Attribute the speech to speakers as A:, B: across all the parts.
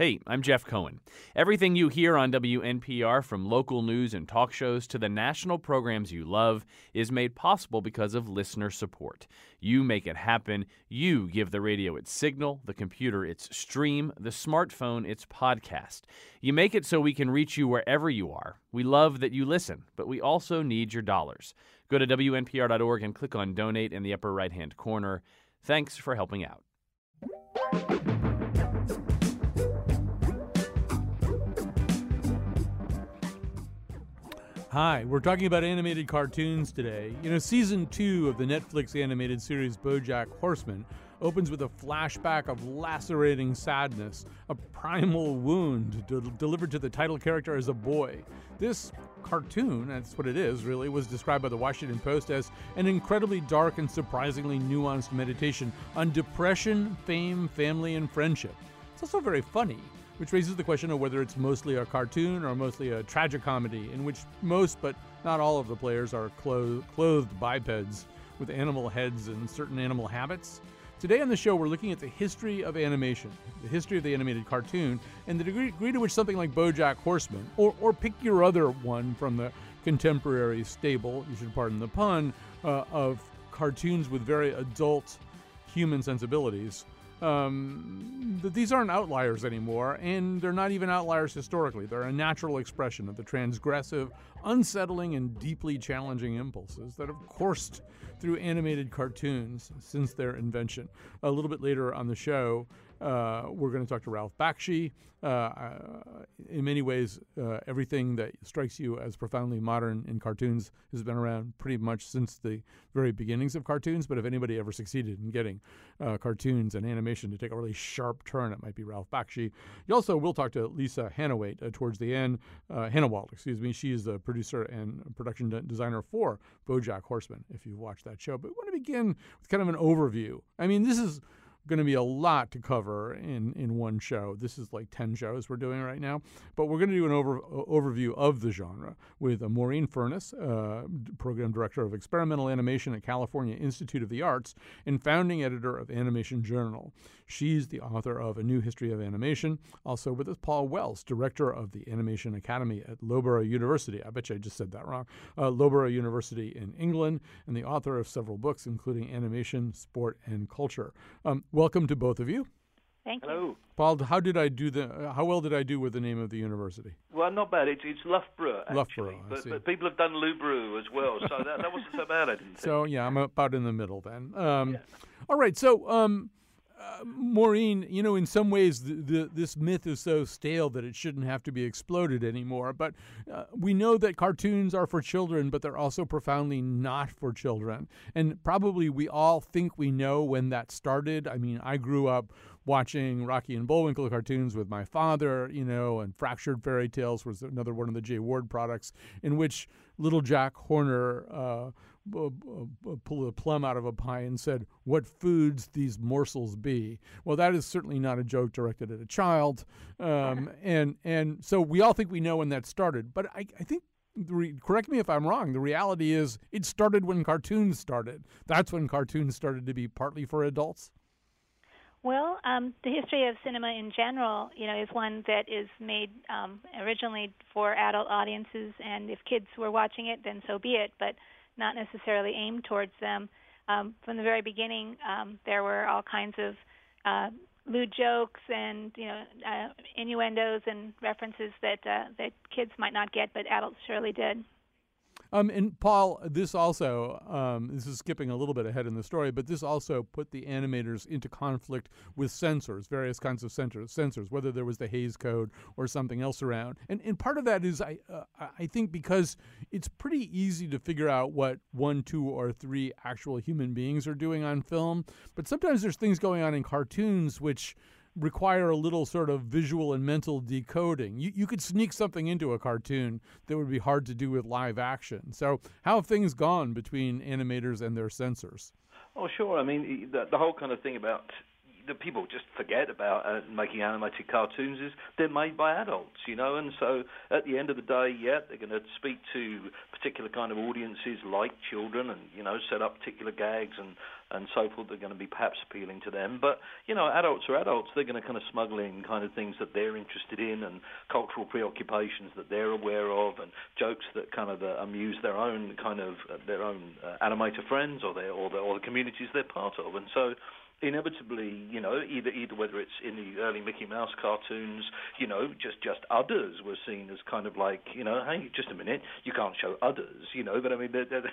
A: Hey, I'm Jeff Cohen. Everything you hear on WNPR, from local news and talk shows to the national programs you love, is made possible because of listener support. You make it happen. You give the radio its signal, the computer its stream, the smartphone its podcast. You make it so we can reach you wherever you are. We love that you listen, but we also need your dollars. Go to WNPR.org and click on Donate in the upper right hand corner. Thanks for helping out.
B: Hi, we're talking about animated cartoons today. You know, season two of the Netflix animated series Bojack Horseman opens with a flashback of lacerating sadness, a primal wound de- delivered to the title character as a boy. This cartoon, that's what it is really, was described by the Washington Post as an incredibly dark and surprisingly nuanced meditation on depression, fame, family, and friendship. It's also very funny which raises the question of whether it's mostly a cartoon or mostly a tragicomedy, in which most, but not all, of the players are clo- clothed bipeds with animal heads and certain animal habits. Today on the show, we're looking at the history of animation, the history of the animated cartoon, and the degree, to which something like Bojack Horseman, or, or pick your other one from the contemporary stable, you should pardon the pun, uh, of cartoons with very adult human sensibilities, um, that these aren't outliers anymore, and they're not even outliers historically. They're a natural expression of the transgressive, unsettling, and deeply challenging impulses that have coursed through animated cartoons since their invention. A little bit later on the show, uh, we're going to talk to Ralph Bakshi. Uh, uh, in many ways, uh, everything that strikes you as profoundly modern in cartoons has been around pretty much since the very beginnings of cartoons. But if anybody ever succeeded in getting uh, cartoons and animation to take a really sharp turn, it might be Ralph Bakshi. You also will talk to Lisa Hanaway uh, towards the end. Hanawalt, excuse me. She is the producer and production de- designer for BoJack Horseman. If you've watched that show, but we want to begin with kind of an overview. I mean, this is going to be a lot to cover in, in one show. This is like 10 shows we're doing right now. But we're going to do an over, overview of the genre with uh, Maureen Furniss, uh, Program Director of Experimental Animation at California Institute of the Arts and founding editor of Animation Journal. She's the author of A New History of Animation. Also with us, Paul Wells, Director of the Animation Academy at Loughborough University. I bet you I just said that wrong. Uh, Loughborough University in England, and the author of several books, including Animation, Sport, and Culture. Um, welcome to both of you.
C: Thank
D: Hello.
C: you.
B: Paul, how did I do the? How well did I do with the name of the university?
D: Well, not bad. It's, it's Loughborough, actually.
B: Loughborough, I
D: but,
B: see.
D: but people have done Loughborough as well, so that, that wasn't so bad, I didn't think.
B: So yeah, I'm about in the middle then. Um, All right, so um, Maureen, you know, in some ways, the, the, this myth is so stale that it shouldn't have to be exploded anymore. But uh, we know that cartoons are for children, but they're also profoundly not for children. And probably we all think we know when that started. I mean, I grew up watching Rocky and Bullwinkle cartoons with my father, you know, and Fractured Fairy Tales was another one of the Jay Ward products, in which little Jack Horner. Uh, b- pulled a plum out of a pie and said, What foods these morsels be? Well, that is certainly not a joke directed at a child. Um, and, and so we all think we know when that started. But I, I think, re- correct me if I'm wrong, the reality is it started when cartoons started. That's when cartoons started to be partly for adults.
C: Well, um, the history of cinema in general, you know, is one that is made um, originally for adult audiences, and if kids were watching it, then so be it. But not necessarily aimed towards them. Um, from the very beginning, um, there were all kinds of uh, lewd jokes and you know uh, innuendos and references that uh, that kids might not get, but adults surely did.
B: Um, and Paul, this also, um, this is skipping a little bit ahead in the story, but this also put the animators into conflict with censors, various kinds of censors, censors whether there was the Hays Code or something else around. And, and part of that is, I, uh, I think, because it's pretty easy to figure out what one, two, or three actual human beings are doing on film. But sometimes there's things going on in cartoons which require a little sort of visual and mental decoding. You, you could sneak something into a cartoon that would be hard to do with live action. So, how have things gone between animators and their censors?
D: Oh, sure. I mean, the, the whole kind of thing about that people just forget about uh, making animated cartoons is they're made by adults, you know, and so at the end of the day, yeah, they're going to speak to particular kind of audiences like children, and you know, set up particular gags and and so forth. They're going to be perhaps appealing to them, but you know, adults are adults. They're going to kind of smuggle in kind of things that they're interested in and cultural preoccupations that they're aware of, and jokes that kind of uh, amuse their own kind of uh, their own uh, animator friends or their or the, or the communities they're part of, and so inevitably, you know, either either whether it's in the early Mickey Mouse cartoons, you know, just just udders were seen as kind of like, you know, hey, just a minute, you can't show udders, you know, but I mean, they're, they're,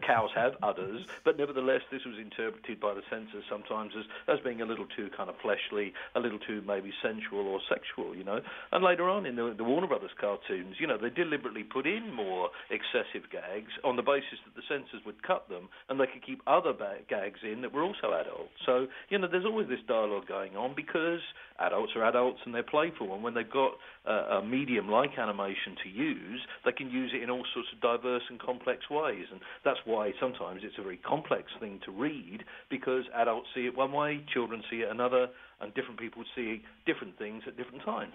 D: cows have udders, but nevertheless, this was interpreted by the censors sometimes as as being a little too kind of fleshly, a little too maybe sensual or sexual, you know, and later on in the, the Warner Brothers cartoons, you know, they deliberately put in more excessive gags on the basis that the censors would cut them and they could keep other ba- gags in that were also adult. So you know, there's always this dialogue going on because adults are adults and they're playful, and when they've got uh, a medium like animation to use, they can use it in all sorts of diverse and complex ways, and that's why sometimes it's a very complex thing to read because adults see it one way, children see it another, and different people see different things at different times.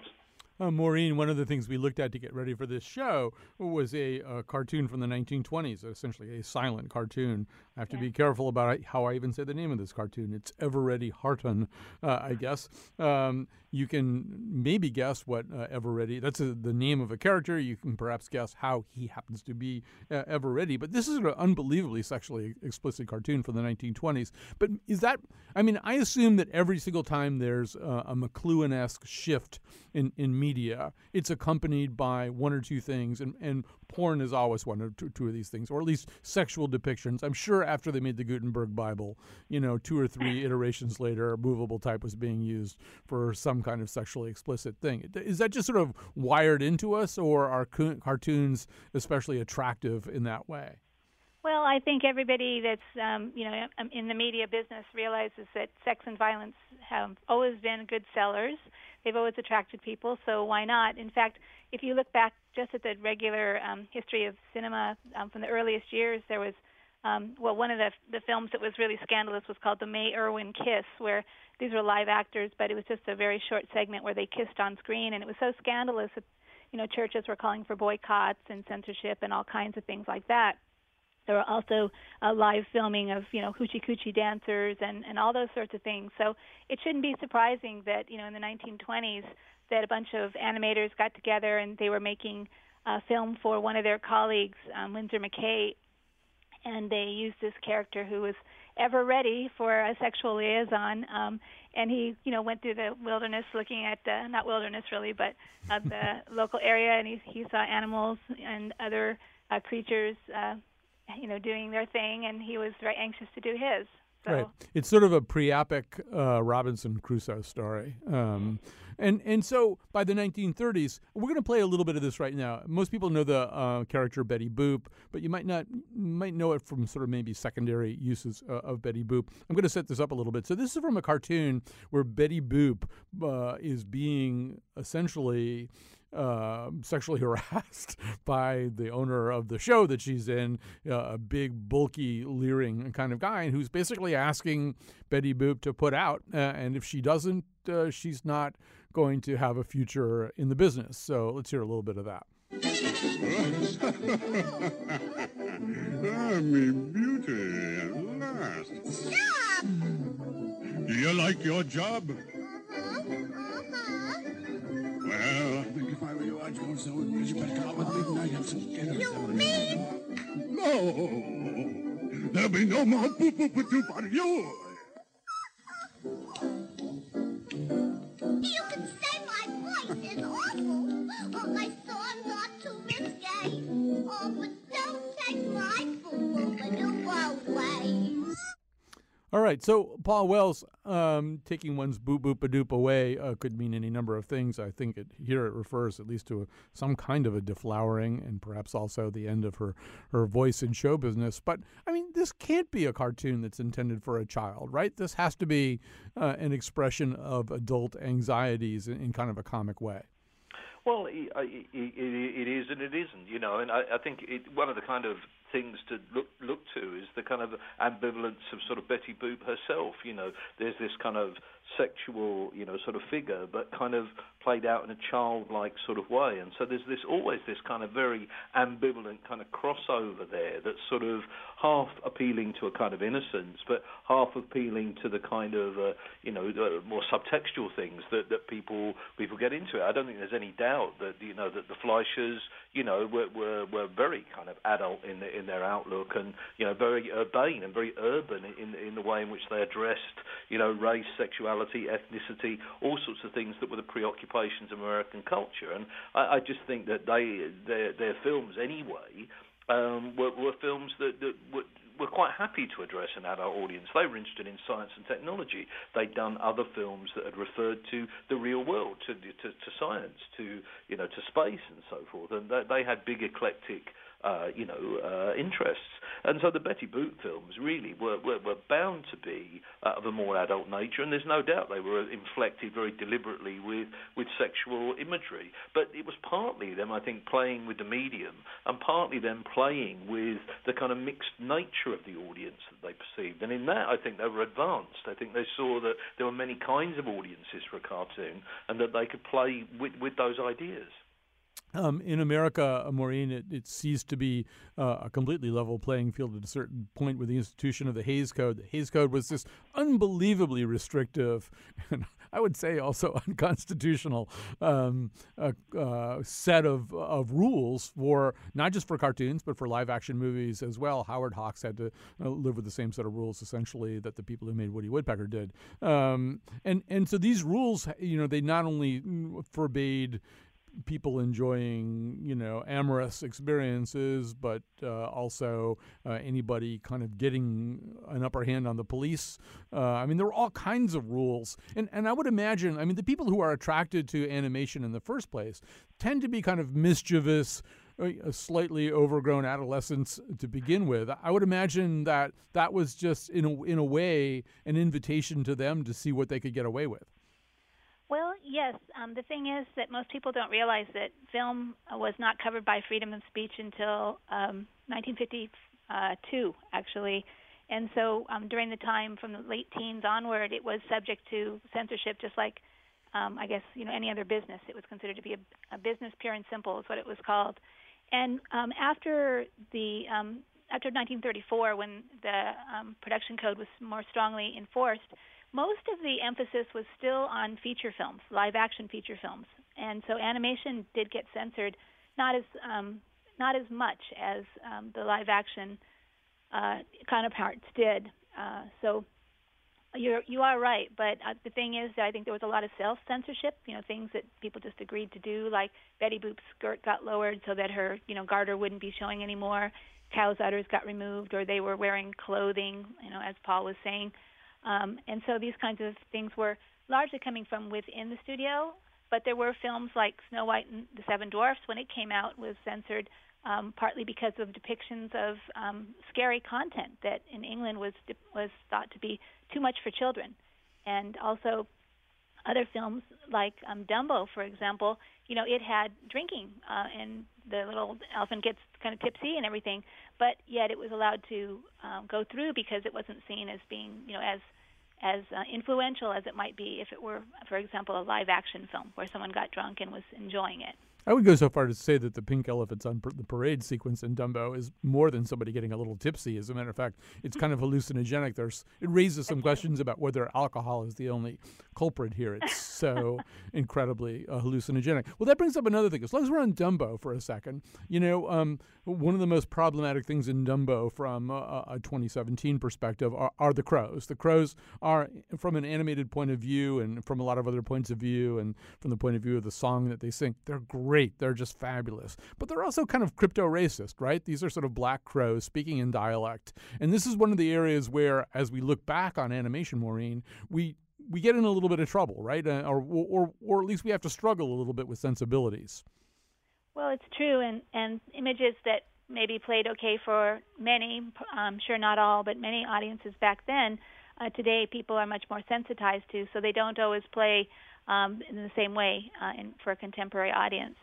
B: Uh, Maureen, one of the things we looked at to get ready for this show was a, a cartoon from the 1920s, essentially a silent cartoon. I have to yeah. be careful about how I even say the name of this cartoon. It's Eveready Harton, uh, I guess. Um, you can maybe guess what uh, Eveready, that's a, the name of a character. You can perhaps guess how he happens to be uh, Eveready. But this is an unbelievably sexually explicit cartoon from the 1920s. But is that, I mean, I assume that every single time there's uh, a McLuhan esque shift in, in media, it's accompanied by one or two things. And, and porn is always one or two, two of these things, or at least sexual depictions. I'm sure after they made the Gutenberg Bible, you know, two or three iterations later, movable type was being used for some kind of sexually explicit thing. Is that just sort of wired into us, or are cartoons especially attractive in that way?
C: Well, I think everybody that's um, you know um, in the media business realizes that sex and violence have always been good sellers. They've always attracted people, so why not? In fact, if you look back just at the regular um, history of cinema um, from the earliest years, there was um, well, one of the the films that was really scandalous was called The May Irwin Kiss, where these were live actors, but it was just a very short segment where they kissed on screen, and it was so scandalous that you know churches were calling for boycotts and censorship and all kinds of things like that. There were also uh, live filming of you know hoochie coochie dancers and and all those sorts of things. So it shouldn't be surprising that you know in the 1920s that a bunch of animators got together and they were making a film for one of their colleagues, um, Winsor McCay, and they used this character who was ever ready for a sexual liaison. Um, and he, you know, went through the wilderness looking at uh, not wilderness really, but uh, the local area, and he he saw animals and other uh, creatures, uh, you know, doing their thing, and he was very anxious to do his. So.
B: Right. It's sort of a pre-epic uh, Robinson Crusoe story. Um, and and so by the 1930s, we're going to play a little bit of this right now. Most people know the uh, character Betty Boop, but you might not might know it from sort of maybe secondary uses uh, of Betty Boop. I'm going to set this up a little bit. So this is from a cartoon where Betty Boop uh, is being essentially uh, sexually harassed by the owner of the show that she's in, uh, a big, bulky, leering kind of guy, who's basically asking Betty Boop to put out. Uh, and if she doesn't, uh, she's not going to have a future in the business. So let's hear a little bit of that.
E: ah, me beauty at last. Stop! Do you like your job? Well, I think if I were you, I'd go so you better come with me tonight and some dinner. You mean? No. There'll be no more boop with you you.
F: You
B: All right, so Paul Wells, um, taking one's boop boop a doop away uh, could mean any number of things. I think it, here it refers at least to a, some kind of a deflowering and perhaps also the end of her, her voice in show business. But I mean, this can't be a cartoon that's intended for a child, right? This has to be uh, an expression of adult anxieties in, in kind of a comic way.
D: Well, it, it, is and it isn't, you know, and I, think one of the kind of things to look look to is the kind of ambivalence of sort of Betty Boop herself. You know, there's this kind of sexual, you know, sort of figure, but kind of played out in a childlike sort of way. And so there's this always this kind of very ambivalent kind of crossover there that's sort of half appealing to a kind of innocence, but half appealing to the kind of uh, you know more subtextual things that, that people people get into. I don't think there's any doubt that you know that the Fleischers you know were were, were very kind of adult in the, in their outlook and you know very urbane and very urban in in the way in which they addressed you know race, sexuality, ethnicity, all sorts of things that were the preoccupations of American culture. And I, I just think that they their their films anyway um, were, were films that, that were were quite happy to address an adult audience. They were interested in science and technology. They'd done other films that had referred to the real world, to to, to science, to you know to space and so forth. And they, they had big eclectic uh, you know, uh, interests. And so the Betty Boop films really were, were, were bound to be uh, of a more adult nature, and there's no doubt they were inflected very deliberately with, with sexual imagery. But it was partly them, I think, playing with the medium, and partly them playing with the kind of mixed nature of the audience that they perceived. And in that, I think they were advanced. I think they saw that there were many kinds of audiences for a cartoon, and that they could play with, with those ideas.
B: Um, in America, uh, Maureen, it, it ceased to be uh, a completely level playing field at a certain point with the institution of the Hays Code. The Hays Code was this unbelievably restrictive, and I would say also unconstitutional um, uh, uh, set of, of rules for not just for cartoons, but for live action movies as well. Howard Hawks had to live with the same set of rules essentially that the people who made Woody Woodpecker did. Um, and, and so these rules, you know, they not only forbade people enjoying, you know, amorous experiences, but uh, also uh, anybody kind of getting an upper hand on the police. Uh, I mean, there are all kinds of rules, and and I would imagine, I mean, the people who are attracted to animation in the first place tend to be kind of mischievous. Uh, slightly overgrown adolescents to begin with. I would imagine that that was just in a in a way an invitation to them to see what they could get away with.
C: Well, yes. Um, the thing is that most people don't realize that film was not covered by freedom of speech until um, 1952, actually. And so um, during the time from the late teens onward, it was subject to censorship, just like um, I guess you know any other business. It was considered to be a, a business pure and simple, is what it was called. And um, after the um, after 1934, when the um, production code was more strongly enforced, most of the emphasis was still on feature films, live action feature films, and so animation did get censored, not as um, not as much as um, the live action uh, counterparts did. Uh, so you're you are right, but uh, the thing is, I think there was a lot of self censorship. You know, things that people just agreed to do, like Betty Boop's skirt got lowered so that her you know garter wouldn't be showing anymore. Cow's udders got removed, or they were wearing clothing. You know, as Paul was saying. Um, and so these kinds of things were largely coming from within the studio, but there were films like Snow White and the Seven Dwarfs when it came out was censored um, partly because of depictions of um, scary content that in England was was thought to be too much for children, and also other films like um, Dumbo, for example. You know, it had drinking, uh, and the little elephant gets kind of tipsy and everything, but yet it was allowed to um, go through because it wasn't seen as being, you know, as as uh, influential as it might be if it were, for example, a live action film where someone got drunk and was enjoying it.
B: I would go so far to say that the pink elephants on the parade sequence in Dumbo is more than somebody getting a little tipsy. As a matter of fact, it's kind of hallucinogenic. There's it raises some questions about whether alcohol is the only culprit here. It's so incredibly uh, hallucinogenic. Well, that brings up another thing. As long as we're on Dumbo for a second, you know, um, one of the most problematic things in Dumbo from uh, a 2017 perspective are, are the crows. The crows are, from an animated point of view, and from a lot of other points of view, and from the point of view of the song that they sing, they're great great. They're just fabulous. But they're also kind of crypto racist, right? These are sort of black crows speaking in dialect. And this is one of the areas where, as we look back on animation, Maureen, we we get in a little bit of trouble, right? Uh, or, or or at least we have to struggle a little bit with sensibilities.
C: Well, it's true, and and images that maybe played okay for many, I'm sure not all, but many audiences back then. Uh, today, people are much more sensitized to, so they don't always play um, in the same way uh, in, for a contemporary audience.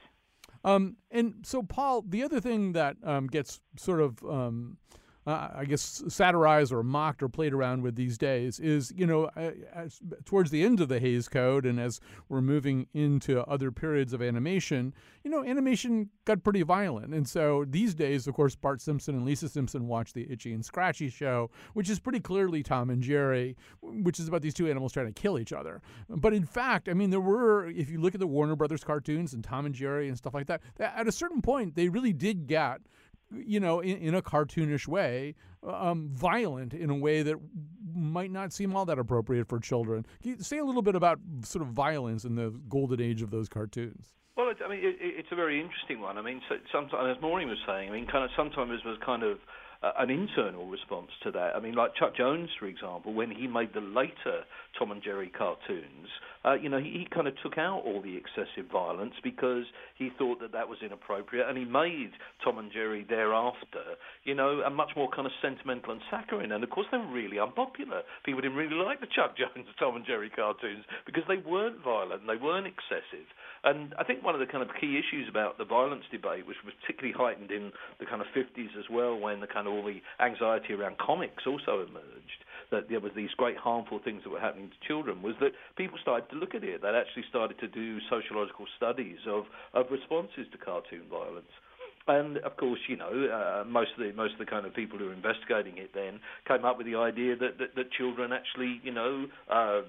B: Um, and so, Paul, the other thing that um, gets sort of um, uh, I guess, satirized or mocked or played around with these days is, you know, as, towards the end of the Hays Code and as we're moving into other periods of animation, you know, animation got pretty violent. And so these days, of course, Bart Simpson and Lisa Simpson watch the Itchy and Scratchy show, which is pretty clearly Tom and Jerry, which is about these two animals trying to kill each other. But in fact, I mean, there were, if you look at the Warner Brothers cartoons and Tom and Jerry and stuff like that, at a certain point, they really did get you know, in, in a cartoonish way, um, violent in a way that might not seem all that appropriate for children. Say a little bit about sort of violence in the golden age of those cartoons?
D: Well, I mean, it, it's a very interesting one. I mean, so, sometimes, as Maureen was saying, I mean, kind of sometimes it was kind of an internal response to that. I mean, like Chuck Jones, for example, when he made the later Tom and Jerry cartoons, uh, you know, he, he kind of took out all the excessive violence because he thought that that was inappropriate, and he made Tom and Jerry thereafter, you know, a much more kind of sentimental and saccharine. And of course, they were really unpopular. People didn't really like the Chuck Jones Tom and Jerry cartoons because they weren't violent, and they weren't excessive. And I think one of the kind of key issues about the violence debate, which was particularly heightened in the kind of 50s as well, when the kind of all the anxiety around comics also emerged, that there was these great harmful things that were happening to children was that people started to look at it. They actually started to do sociological studies of, of responses to cartoon violence. And of course, you know, uh, most of the most of the kind of people who were investigating it then came up with the idea that that, that children actually, you know, uh,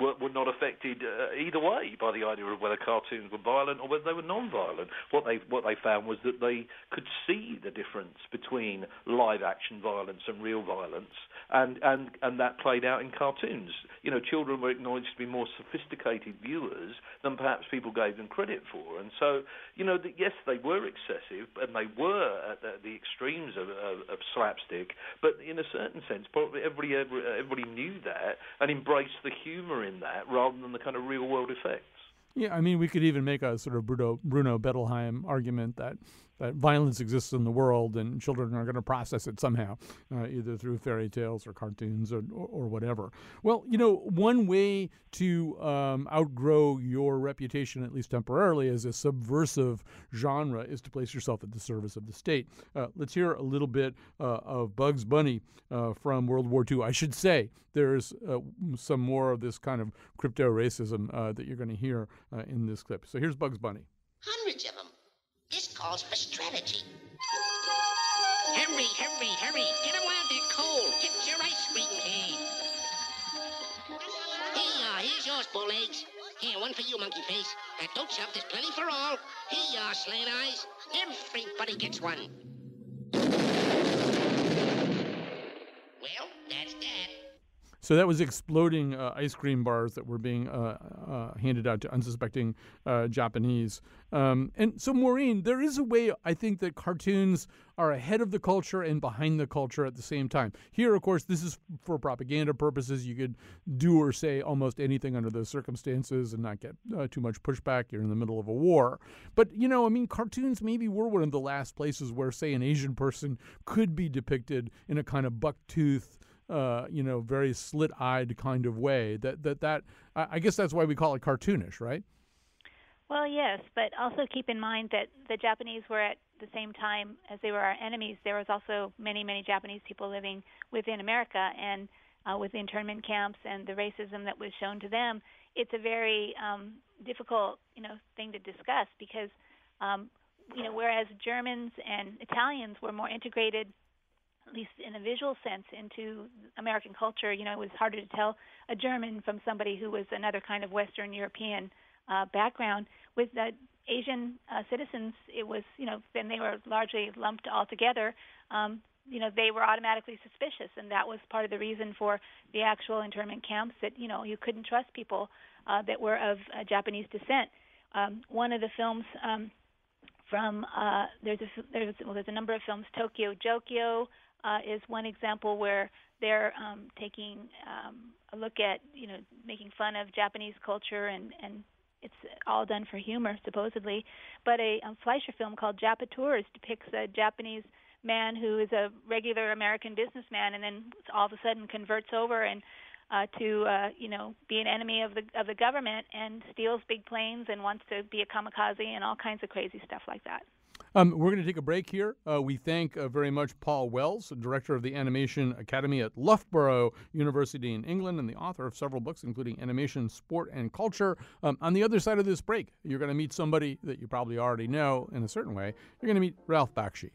D: were, were not affected uh, either way by the idea of whether cartoons were violent or whether they were non-violent. What they what they found was that they could see the difference between live action violence and real violence, and and and that played out in cartoons. You know, children were acknowledged to be more sophisticated viewers than perhaps people gave them credit for, and so you know, that yes, they were excessive and they were at the, the extremes of, of, of, slapstick. But in a certain sense, probably everybody everybody knew that and embraced the humour in that rather than the kind of real world effects.
B: Yeah, I mean, we could even make a sort of Bruno, Bruno Bettelheim argument that that violence exists in the world and children are going to process it somehow, uh, either through fairy tales or cartoons or, or, or, whatever. Well, you know, one way to um, outgrow your reputation, at least temporarily, as a subversive genre is to place yourself at the service of the state. Uh, let's hear a little bit uh, of Bugs Bunny uh, from World War II. I should say there's uh, some more of this kind of crypto racism uh, that you're going to hear in this clip. So here's Bugs Bunny.
G: Hundreds of them. This calls for strategy. Hurry, hurry, hurry. Get them while they're cold. Get your ice cream here. Here are, here's yours, bull eggs. Here, one for you, monkey face. Uh, don't shove, there's plenty for all. Here you are, slant eyes. Everybody gets one. Well, that's that.
B: So that was exploding uh, ice cream bars that were being uh, uh, handed out to unsuspecting uh, Japanese. Um, and so, Maureen, there is a way I think that cartoons are ahead of the culture and behind the culture at the same time. Here, of course, this is for propaganda purposes. You could do or say almost anything under those circumstances and not get uh, too much pushback. You're in the middle of a war. But, you know, I mean, cartoons maybe were one of the last places where, say, an Asian person could be depicted in a kind of buck-toothed uh, you know, very slit-eyed kind of way. That that that I guess that's why we call it cartoonish, right?
C: Well, yes, but also keep in mind that the Japanese were at the same time as they were our enemies. There was also many, many Japanese people living within America, and uh, with internment camps and the racism that was shown to them, it's a very um, difficult, you know, thing to discuss because, um, you know, whereas Germans and Italians were more integrated at least in a visual sense, into American culture. You know, it was harder to tell a German from somebody who was another kind of Western European uh, background. With the Asian uh, citizens, it was, you know, then they were largely lumped all together. Um, you know, they were automatically suspicious, and that was part of the reason for the actual internment camps. That you know, you couldn't trust people uh, that were of uh, Japanese descent. Um, one of the films um, from uh, there's a there's well there's a number of films. Tokio Jokio uh, is one example where they're um, taking um, a look at you know making fun of Japanese culture and and it's all done for humor supposedly. But a um, Fleischer film called Japoteurs depicts a Japanese man who is a regular American businessman and then all of a sudden converts over and uh, to uh, you know be an enemy of the of the government and steals big planes and wants to be a kamikaze and all kinds of crazy stuff like that.
B: Um, we're going to take a break here. Uh, we thank uh, very much Paul Wells, director of the Animation Academy at Loughborough University in England and the author of several books, including Animation, Sport, and Culture. Um, on the other side of this break, you're going to meet somebody that you probably already know in a certain way. You're going to meet Ralph Bakshi.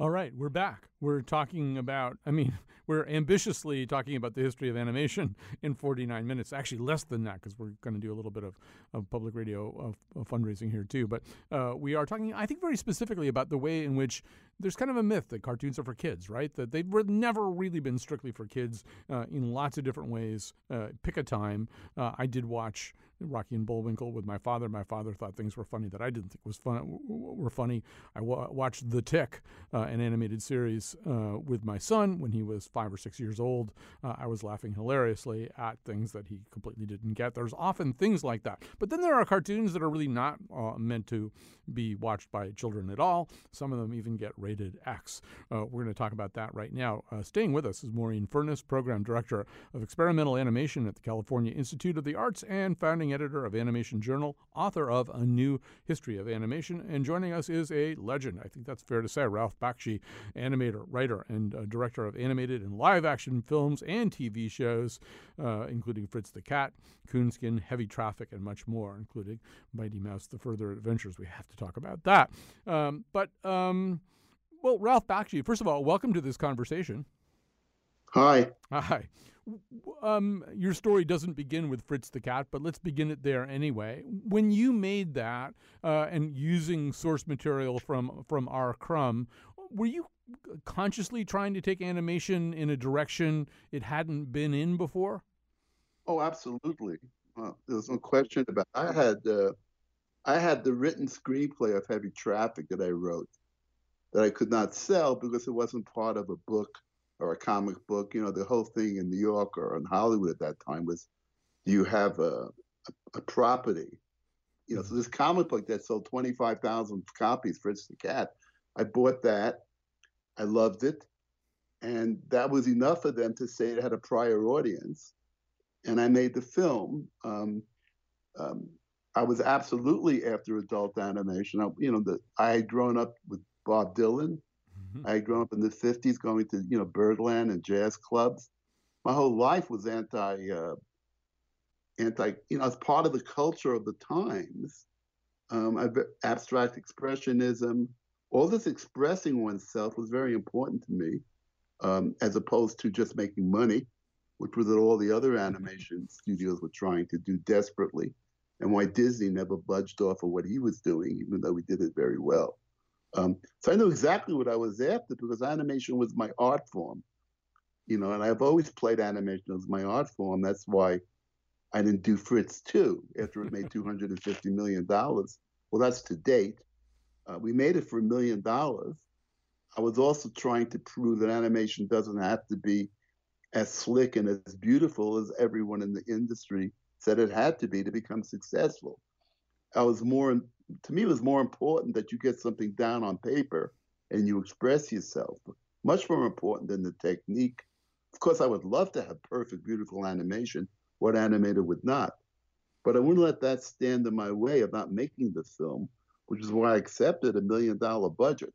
B: All right, we're back. We're talking about, I mean, we're ambitiously talking about the history of animation in 49 minutes. Actually, less than that because we're going to do a little bit of, of public radio of, of fundraising here too. But uh, we are talking, I think, very specifically about the way in which there's kind of a myth that cartoons are for kids, right? That they've never really been strictly for kids uh, in lots of different ways. Uh, pick a time. Uh, I did watch Rocky and Bullwinkle with my father. My father thought things were funny that I didn't think was fun were funny. I watched The Tick, uh, an animated series, uh, with my son when he was five or six years old. Uh, I was laughing hilariously at things that he completely didn't get. There's often things like that, but then there are cartoons that are really not uh, meant to be watched by children at all. Some of them even get rated X. Uh, we're going to talk about that right now. Uh, staying with us is Maureen Furniss, program director of experimental animation at the California Institute of the Arts and founding editor of Animation Journal, author of A New History of Animation. And joining us is a legend, I think that's fair to say, Ralph Bakshi, animator, writer, and uh, director of animated and live action films and TV shows, uh, including Fritz the Cat, Coonskin, Heavy Traffic, and much more, including Mighty Mouse The Further Adventures. We have to talk about that. Um, but, um, well, Ralph Bakshi, first of all, welcome to this conversation.
H: Hi.
B: Hi um, your story doesn't begin with Fritz the cat, but let's begin it there anyway. When you made that uh, and using source material from from R. Crumb, were you consciously trying to take animation in a direction it hadn't been in before?
H: Oh, absolutely. Well, there's no question about. It. I had uh, I had the written screenplay of Heavy Traffic that I wrote that I could not sell because it wasn't part of a book or a comic book. You know, the whole thing in New York or in Hollywood at that time was, do you have a, a, a property? You know, so this comic book that sold 25,000 copies, Fritz the Cat, I bought that. I loved it. And that was enough for them to say it had a prior audience. And I made the film. Um, um, I was absolutely after adult animation. I, you know, the, I had grown up with Bob Dylan Mm-hmm. I had grown up in the 50s going to, you know, Birdland and jazz clubs. My whole life was anti, uh, anti, you know, as part of the culture of the times. Um, abstract expressionism, all this expressing oneself was very important to me, um, as opposed to just making money, which was what all the other animation studios were trying to do desperately, and why Disney never budged off of what he was doing, even though he did it very well. Um, so I knew exactly what I was after because animation was my art form, you know, and I've always played animation as my art form. That's why I didn't do Fritz 2 after it made $250 million. Well, that's to date. Uh, we made it for a million dollars. I was also trying to prove that animation doesn't have to be as slick and as beautiful as everyone in the industry said it had to be to become successful. I was more to me, it was more important that you get something down on paper and you express yourself. Much more important than the technique. Of course, I would love to have perfect, beautiful animation. What animator would not? But I wouldn't let that stand in my way of not making the film, which is why I accepted a million dollar budget.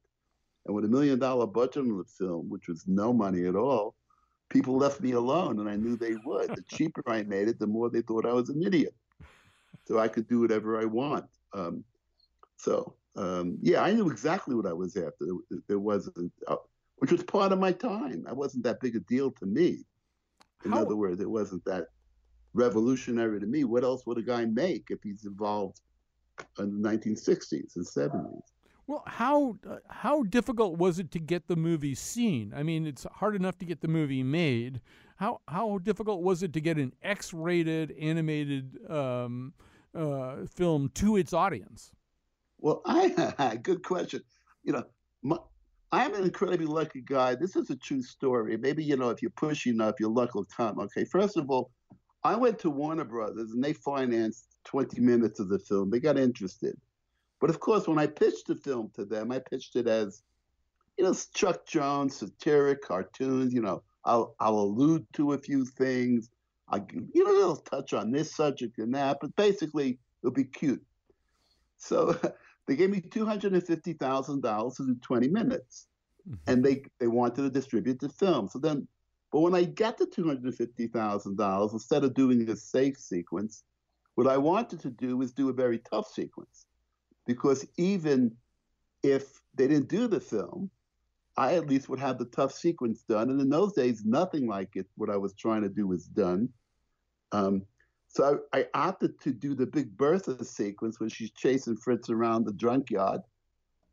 H: And with a million dollar budget on the film, which was no money at all, people left me alone, and I knew they would. The cheaper I made it, the more they thought I was an idiot. So I could do whatever I want. Um, so um, yeah, I knew exactly what I was after. There wasn't, uh, which was part of my time. I wasn't that big a deal to me. In How? other words, it wasn't that revolutionary to me. What else would a guy make if he's involved in the 1960s and 70s?
B: Well, how uh, how difficult was it to get the movie seen? I mean, it's hard enough to get the movie made. How how difficult was it to get an X-rated animated um, uh, film to its audience?
H: Well, I good question. You know, my, I'm an incredibly lucky guy. This is a true story. Maybe you know, if you push enough, your luck will come. Okay, first of all, I went to Warner Brothers and they financed 20 minutes of the film. They got interested. But of course, when I pitched the film to them, I pitched it as, you know, Chuck Jones, satiric cartoons. You know, I'll, I'll allude to a few things. I, you know, they'll touch on this subject and that, but basically, it'll be cute. So they gave me two hundred and fifty thousand dollars to do twenty minutes, mm-hmm. and they they wanted to distribute the film. So then, but when I got the two hundred and fifty thousand dollars, instead of doing a safe sequence, what I wanted to do was do a very tough sequence because even if they didn't do the film, I at least would have the tough sequence done. And in those days, nothing like it, what I was trying to do was done. Um, so I, opted to do the big Bertha sequence when she's chasing Fritz around the junkyard.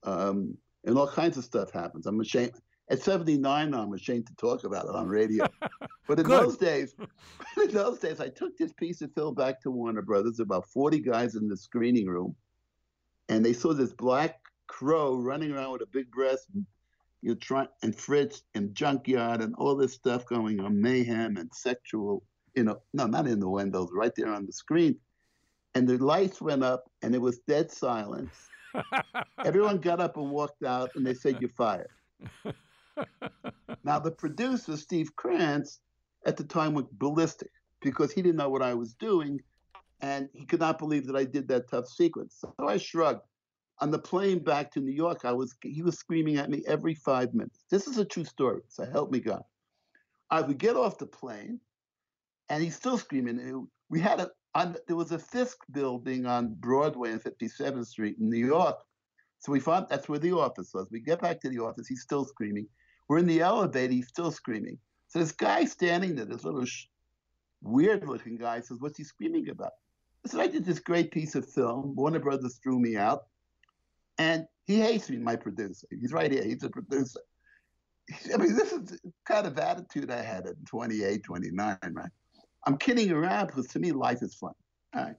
H: Um, and all kinds of stuff happens. I'm ashamed. At 79 I'm ashamed to talk about it on radio. but in those days, in those days, I took this piece of film back to Warner Brothers, about 40 guys in the screening room and they saw this black crow running around with a big breast and you know, and Fritz and junkyard and all this stuff going on, mayhem and sexual, you know, no, not in the windows, right there on the screen. And the lights went up and it was dead silence. Everyone got up and walked out and they said, You're fired. now, the producer, Steve Krantz, at the time went ballistic because he didn't know what I was doing and he could not believe that I did that tough sequence. So I shrugged. On the plane back to New York, I was he was screaming at me every five minutes. This is a true story, so help me God. I would get off the plane, and he's still screaming. Uh, we had a on, there was a Fisk building on Broadway and 57th Street in New York. So we found that's where the office was. We get back to the office, he's still screaming. We're in the elevator, he's still screaming. So this guy standing there, this little sh- weird looking guy, says, What's he screaming about? So I did this great piece of film. Warner Brothers threw me out. And he hates me, my producer. He's right here. He's a producer. I mean, this is kind of attitude I had at 28, 29, right? I'm kidding around because to me, life is fun. All right.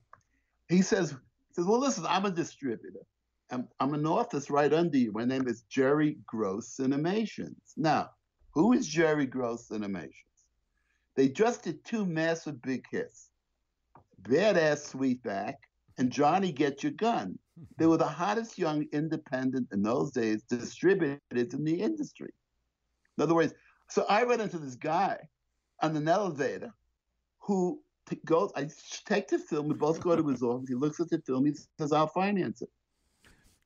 H: He says, he says, well, listen, I'm a distributor. I'm, I'm an office right under you. My name is Jerry Gross Cinemations. Now, who is Jerry Gross Cinemations? They just did two massive big hits. Badass Sweetback, and Johnny Get Your Gun. They were the hottest young independent in those days distributors in the industry. In other words, so I ran into this guy on an elevator who goes, I take the film, we both go to his office, he looks at the film, he says, I'll finance it.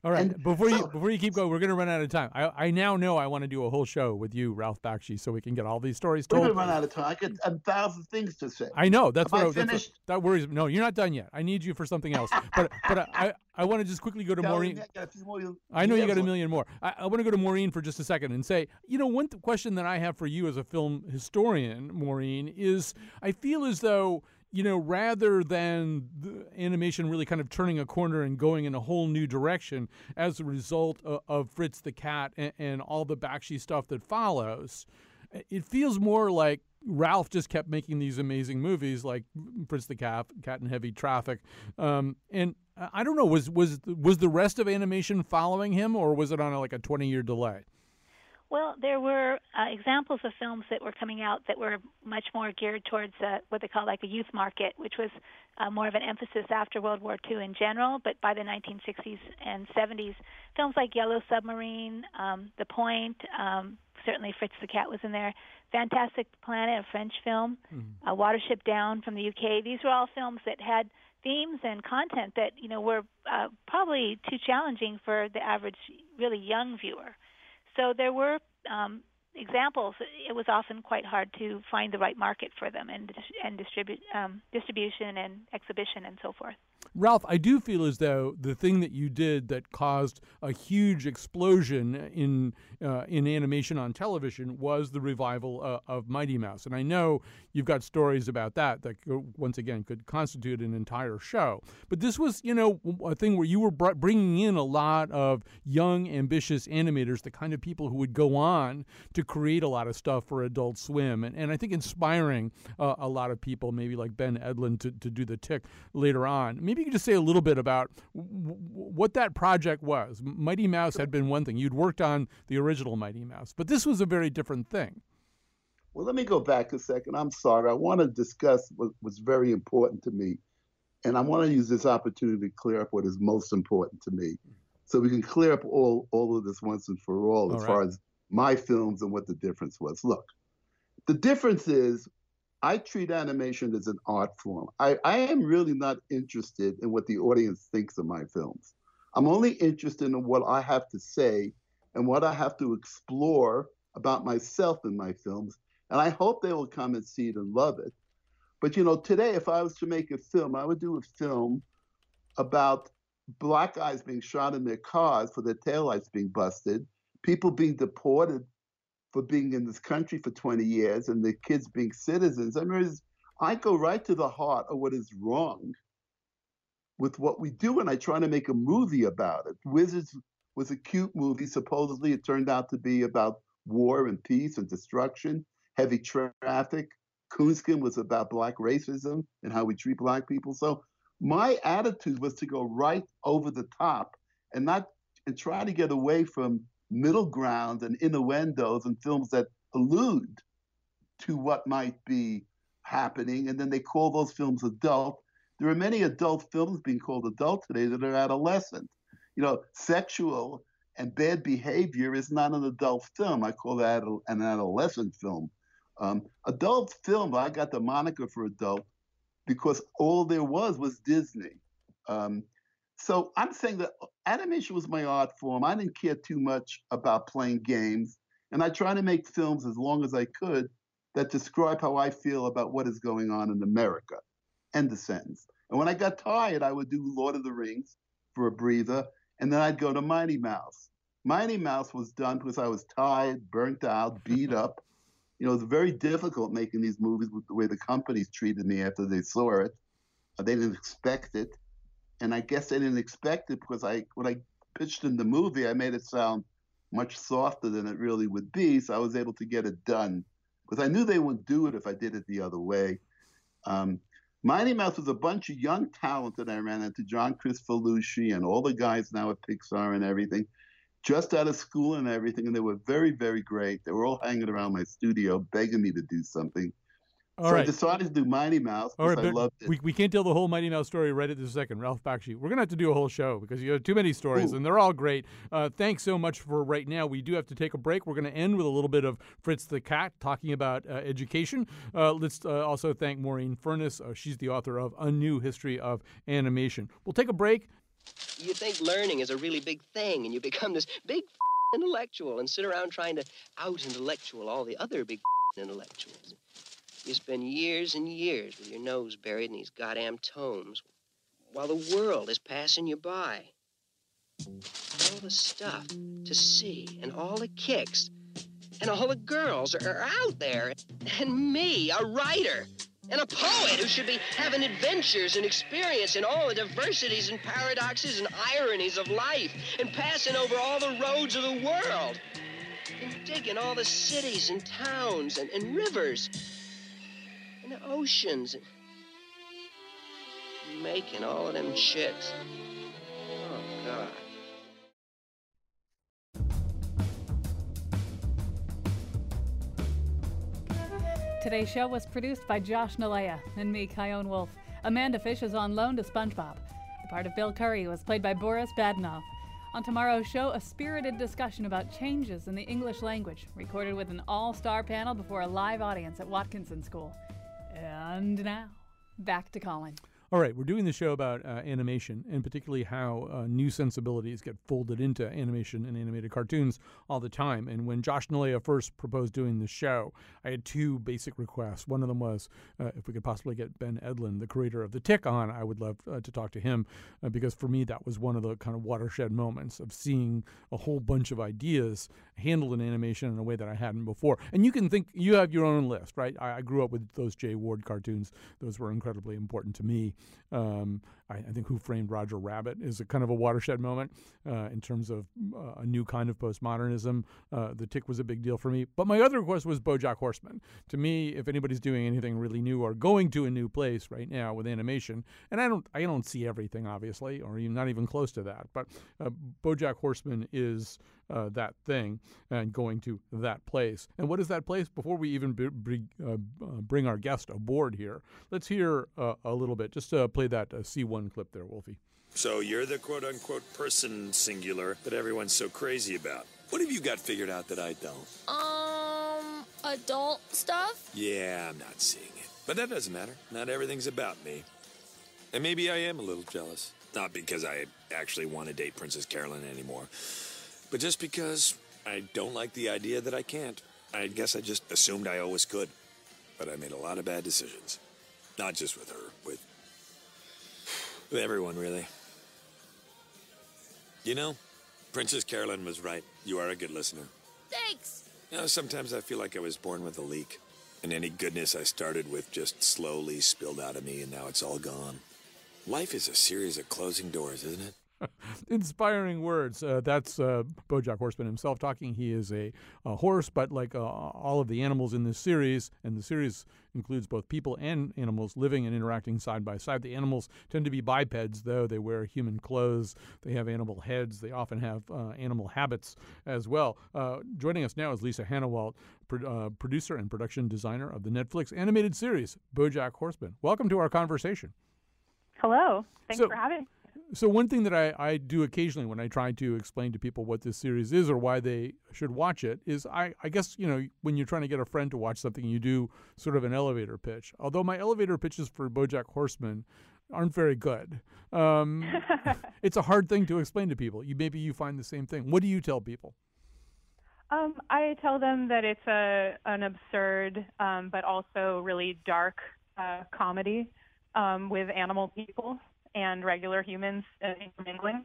B: All right. And before you before you keep going, we're going to run out of time. I, I now know I want to do a whole show with you, Ralph Bakshi, so we can get all these stories told.
H: We're going to run out of time. I got a thousand things to say.
B: I know. That's
H: Am
B: what
H: I finished.
B: What, that worries. me. No, you're not done yet. I need you for something else. but but I I want to just quickly go to
H: Tell
B: Maureen.
H: More,
B: I know you got a million more. I, I want to go to Maureen for just a second and say, you know, one th- question that I have for you as a film historian, Maureen, is I feel as though you know, rather than animation really kind of turning a corner and going in a whole new direction as a result of, of Fritz the Cat and, and, all the Bakshi stuff that follows, it feels more like Ralph just kept making these amazing movies like Fritz the Cat, Cat in Heavy Traffic, um, and I don't know was was was the rest of animation following him or was it on a, like a twenty year delay?
C: Well, there were uh, examples of films that were coming out that were much more geared towards uh, what they call like a youth market, which was uh, more of an emphasis after World War II in general. But by the 1960s and 70s, films like Yellow Submarine, um, The Point, um, certainly Fritz the Cat was in there, Fantastic Planet, a French film, mm-hmm. uh, Watership Down from the UK. These were all films that had themes and content that you know were uh, probably too challenging for the average really young viewer. So there were um, examples. It was often quite hard to find the right market for them and and distribute um, distribution and exhibition and so forth.
B: Ralph, I do feel as though the thing that you did that caused a huge explosion in uh, in animation on television was the revival uh, of Mighty Mouse, and I know you've got stories about that that once again could constitute an entire show. But this was, you know, a thing where you were bringing in a lot of young, ambitious animators, the kind of people who would go on to create a lot of stuff for Adult Swim, and, and I think inspiring uh, a lot of people, maybe like Ben Edlund, to, to do the Tick later on. Maybe you could just say a little bit about w- what that project was. Mighty Mouse had been one thing. You'd worked on the original Mighty Mouse, but this was a very different thing.
H: Well, let me go back a second. I'm sorry. I want to discuss what was very important to me. And I want to use this opportunity to clear up what is most important to me. So we can clear up all, all of this once and for all, all as right. far as my films and what the difference was. Look, the difference is I treat animation as an art form. I, I am really not interested in what the audience thinks of my films. I'm only interested in what I have to say and what I have to explore about myself in my films. And I hope they will come and see it and love it. But you know, today, if I was to make a film, I would do a film about black guys being shot in their cars for their taillights being busted, people being deported for being in this country for 20 years and the kids being citizens. I mean, I go right to the heart of what is wrong with what we do, and I try to make a movie about it. Wizards was a cute movie. Supposedly, it turned out to be about war and peace and destruction, heavy traffic. Coonskin was about black racism and how we treat black people. So my attitude was to go right over the top and not and try to get away from middle ground and innuendos and films that allude to what might be happening, and then they call those films adult. There are many adult films being called adult today that are adolescent. You know, sexual and bad behavior is not an adult film. I call that an adolescent film. Um, adult film, I got the moniker for adult because all there was was Disney. Um, so I'm saying that uh, animation was my art form. I didn't care too much about playing games. And I try to make films as long as I could that describe how I feel about what is going on in America. End of sentence. And when I got tired, I would do Lord of the Rings for a breather, and then I'd go to Mighty Mouse. Mighty Mouse was done because I was tired, burnt out, beat up. You know, it was very difficult making these movies with the way the companies treated me after they saw it. Uh, they didn't expect it and I guess I didn't expect it because I when I pitched in the movie, I made it sound much softer than it really would be. So I was able to get it done because I knew they wouldn't do it if I did it the other way. Um, Mighty Mouse was a bunch of young talent that I ran into, John Kricfalusi and all the guys now at Pixar and everything, just out of school and everything. And they were very, very great. They were all hanging around my studio begging me to do something. All so right. I decided to do Mighty Mouse because right, I loved it.
B: We, we can't tell the whole Mighty Mouse story right at this second. Ralph Bakshi. We're going to have to do a whole show because you have too many stories Ooh. and they're all great. Uh, thanks so much for right now. We do have to take a break. We're going to end with a little bit of Fritz the Cat talking about uh, education. Uh, let's uh, also thank Maureen Furniss. Uh, she's the author of A New History of Animation. We'll take a break.
I: You think learning is a really big thing and you become this big intellectual and sit around trying to out intellectual all the other big intellectuals. You spend years and years with your nose buried in these goddamn tomes while the world is passing you by. All the stuff to see and all the kicks and all the girls are out there. And me, a writer and a poet who should be having adventures and experience in all the diversities and paradoxes and ironies of life and passing over all the roads of the world and digging all the cities and towns and, and rivers and the oceans making all of them chicks. Oh, God.
J: Today's show was produced by Josh Nalea and me, Chion Wolf. Amanda Fish is on loan to SpongeBob. The part of Bill Curry was played by Boris Badenov. On tomorrow's show, a spirited discussion about changes in the English language, recorded with an all star panel before a live audience at Watkinson School. And now, back to Colin.
B: All right, we're doing the show about uh, animation and particularly how uh, new sensibilities get folded into animation and animated cartoons all the time. And when Josh Nilaya first proposed doing the show, I had two basic requests. One of them was uh, if we could possibly get Ben Edlund, the creator of The Tick, on, I would love uh, to talk to him uh, because for me, that was one of the kind of watershed moments of seeing a whole bunch of ideas handled in animation in a way that I hadn't before. And you can think, you have your own list, right? I, I grew up with those Jay Ward cartoons, those were incredibly important to me. Um, I, I, think Who Framed Roger Rabbit is a kind of a watershed moment uh, in terms of uh, a new kind of postmodernism. Uh, the Tick was a big deal for me. But my other request was BoJack Horseman. To me, if anybody's doing anything really new or going to a new place right now with animation, and I don't, I don't see everything obviously, or even not even close to that. But uh, BoJack Horseman is uh, that thing and going to that place. And what is that place? Before we even b- uh, uh, bring our guest aboard here, let's hear uh, a little bit. Just uh, play that uh, C1 clip there, Wolfie.
K: So you're the quote unquote person singular that everyone's so crazy about. What have you got figured out that I don't?
L: Um, adult stuff?
K: Yeah, I'm not seeing it. But that doesn't matter. Not everything's about me. And maybe I am a little jealous. Not because I actually want to date Princess Carolyn anymore but just because I don't like the idea that I can't. I guess I just assumed I always could. But I made a lot of bad decisions. Not just with her, with, with everyone, really. You know, Princess Carolyn was right. You are a good listener.
L: Thanks.
K: You know, sometimes I feel like I was born with a leak. And any goodness I started with just slowly spilled out of me, and now it's all gone. Life is a series of closing doors, isn't it?
B: Inspiring words. Uh, that's uh, Bojack Horseman himself talking. He is a, a horse, but like uh, all of the animals in this series, and the series includes both people and animals living and interacting side by side. The animals tend to be bipeds, though. They wear human clothes, they have animal heads, they often have uh, animal habits as well. Uh, joining us now is Lisa Hanawalt, pro- uh, producer and production designer of the Netflix animated series Bojack Horseman. Welcome to our conversation.
M: Hello. Thanks
B: so,
M: for having me.
B: So one thing that I, I do occasionally when I try to explain to people what this series is or why they should watch it is I, I guess, you know, when you're trying to get a friend to watch something, you do sort of an elevator pitch. Although my elevator pitches for Bojack Horseman aren't very good. Um, it's a hard thing to explain to people. You maybe you find the same thing. What do you tell people?
M: Um, I tell them that it's a an absurd um, but also really dark uh, comedy um, with animal people and regular humans uh, intermingling.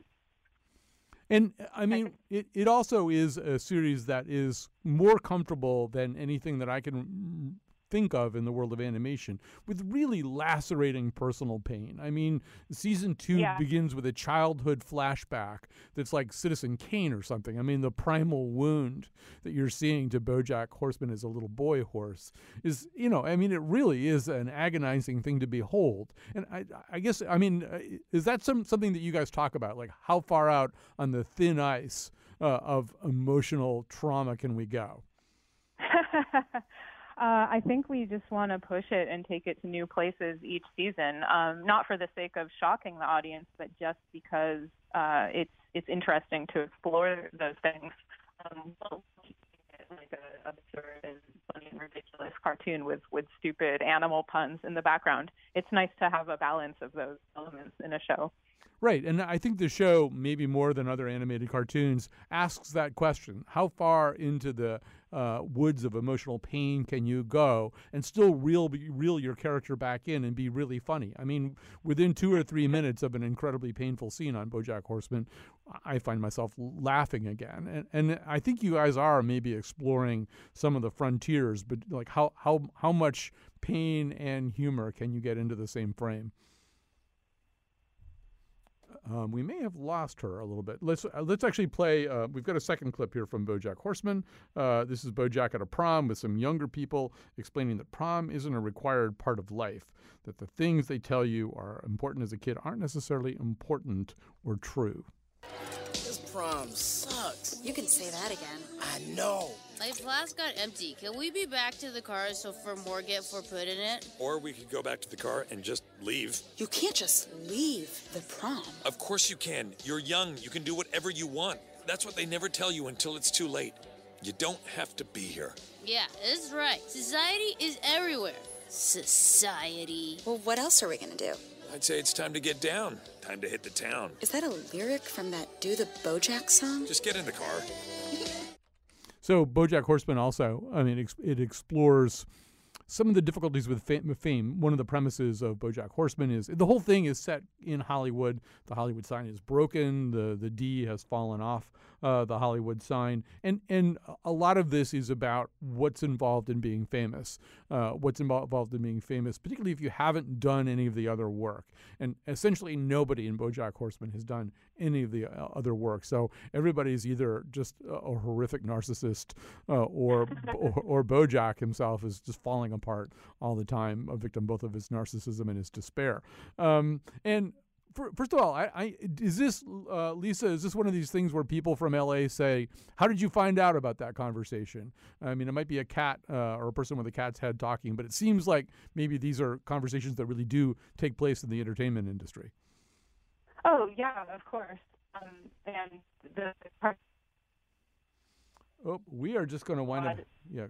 B: And I mean, it, it also is a series that is more comfortable than anything that I can think of in the world of animation with really lacerating personal pain. I mean, season two yeah. begins with a childhood flashback that's like Citizen Kane or something. I mean, the primal wound that you're seeing to Bojack Horseman as a little boy horse is, you know, I mean, it really is an agonizing thing to behold. And I, I guess, I mean, uh, is that some something that you guys talk about? Like, how far out on the thin ice uh, of emotional trauma can we go?
M: Uh, I think we just want to push it and take it to new places each season, um, not for the sake of shocking the audience, but just because uh, it's it's interesting to explore those things. Um, like a absurd and funny and ridiculous cartoon with with stupid animal puns in the background. It's nice to have a balance of those elements in a show.
B: Right. And I think the show, maybe more than other animated cartoons, asks that question How far into the uh, woods of emotional pain can you go and still reel, reel your character back in and be really funny? I mean, within two or three minutes of an incredibly painful scene on Bojack Horseman, I find myself laughing again. And, and I think you guys are maybe exploring some of the frontiers, but like how, how, how much pain and humor can you get into the same frame? Um, we may have lost her a little bit. Let's uh, let's actually play. Uh, we've got a second clip here from BoJack Horseman. Uh, this is BoJack at a prom with some younger people explaining that prom isn't a required part of life. That the things they tell you are important as a kid aren't necessarily important or true.
N: This prom sucks.
O: You can say that again.
N: I know.
P: My flask got empty. Can we be back to the car so for more get for put in it?
K: Or we could go back to the car and just leave.
O: You can't just leave the prom.
K: Of course you can. You're young. You can do whatever you want. That's what they never tell you until it's too late. You don't have to be here.
P: Yeah, that's right. Society is everywhere. Society.
O: Well, what else are we gonna do?
K: I'd say it's time to get down. Time to hit the town.
O: Is that a lyric from that Do the Bojack song?
K: Just get in the car.
B: So BoJack Horseman also, I mean, it explores some of the difficulties with fa- with fame. One of the premises of BoJack Horseman is the whole thing is set in Hollywood. The Hollywood sign is broken. The the D has fallen off uh, the Hollywood sign, and and a lot of this is about what's involved in being famous. Uh, what's involved in being famous, particularly if you haven't done any of the other work. And essentially, nobody in BoJack Horseman has done any of the uh, other work. So everybody's either just a, a horrific narcissist, uh, or, or or BoJack himself is just falling apart all the time, a victim both of his narcissism and his despair. Um, and First of all, I, I is this uh, Lisa? Is this one of these things where people from LA say, "How did you find out about that conversation?" I mean, it might be a cat uh, or a person with a cat's head talking, but it seems like maybe these are conversations that really do take place in the entertainment industry.
M: Oh yeah, of course. Um, and the part
B: Oh, we are just going to wind up. Yeah.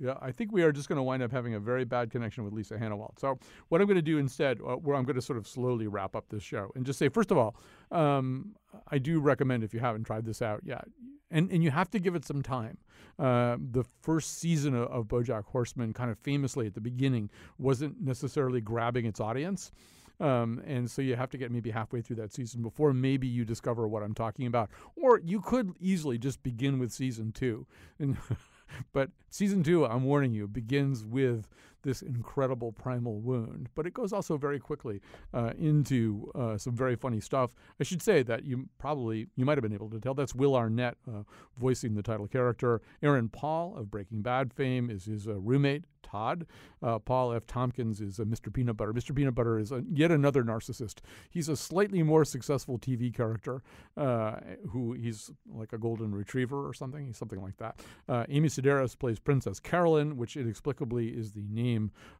B: Yeah, I think we are just going to wind up having a very bad connection with Lisa Hanawalt. So, what I'm going to do instead, uh, where I'm going to sort of slowly wrap up this show and just say, first of all, um, I do recommend if you haven't tried this out yet, and, and you have to give it some time. Uh, the first season of, of BoJack Horseman, kind of famously at the beginning, wasn't necessarily grabbing its audience. Um, and so you have to get maybe halfway through that season before maybe you discover what I'm talking about. Or you could easily just begin with season two. And but season two, I'm warning you, begins with this incredible primal wound. But it goes also very quickly uh, into uh, some very funny stuff. I should say that you probably you might have been able to tell that's Will Arnett uh, voicing the title character. Aaron Paul of Breaking Bad fame is his uh, roommate. Todd. Uh, Paul F. Tompkins is uh, Mr. Peanut Butter. Mr. Peanut Butter is a, yet another narcissist. He's a slightly more successful TV character uh, who he's like a golden retriever or something. He's something like that. Uh, Amy Sedaris plays Princess Carolyn, which inexplicably is the name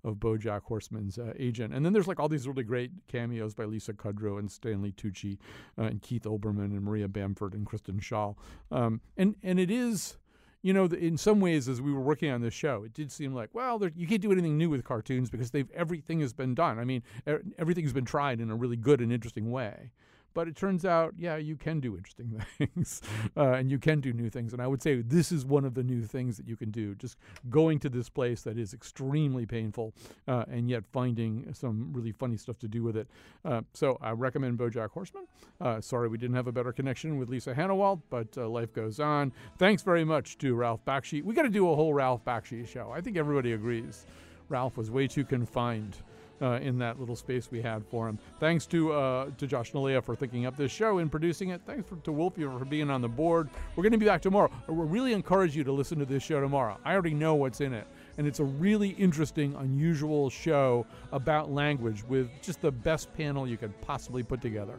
B: of BoJack Horseman's uh, agent. And then there's like all these really great cameos by Lisa Kudrow and Stanley Tucci uh, and Keith Olbermann and Maria Bamford and Kristen Schaal. Um, and and it is you know, in some ways, as we were working on this show, it did seem like, well, there, you can't do anything new with cartoons because they've everything has been done. I mean, er, everything has been tried in a really good and interesting way. But it turns out, yeah, you can do interesting things, uh, and you can do new things. And I would say this is one of the new things that you can do. Just going to this place that is extremely painful, uh, and yet finding some really funny stuff to do with it. Uh, so I recommend BoJack Horseman. Uh, sorry we didn't have a better connection with Lisa Hanawalt, but uh, life goes on. Thanks very much to Ralph Bakshi. We got to do a whole Ralph Bakshi show. I think everybody agrees. Ralph was way too confined uh, in that little space we had for him. Thanks to uh, to Josh Nalea for thinking up this show and producing it. Thanks for, to Wolfie for being on the board. We're going to be back tomorrow. We really encourage you to listen to this show tomorrow. I already know what's in it. And it's a really interesting, unusual show about language with just the best panel you could possibly put together.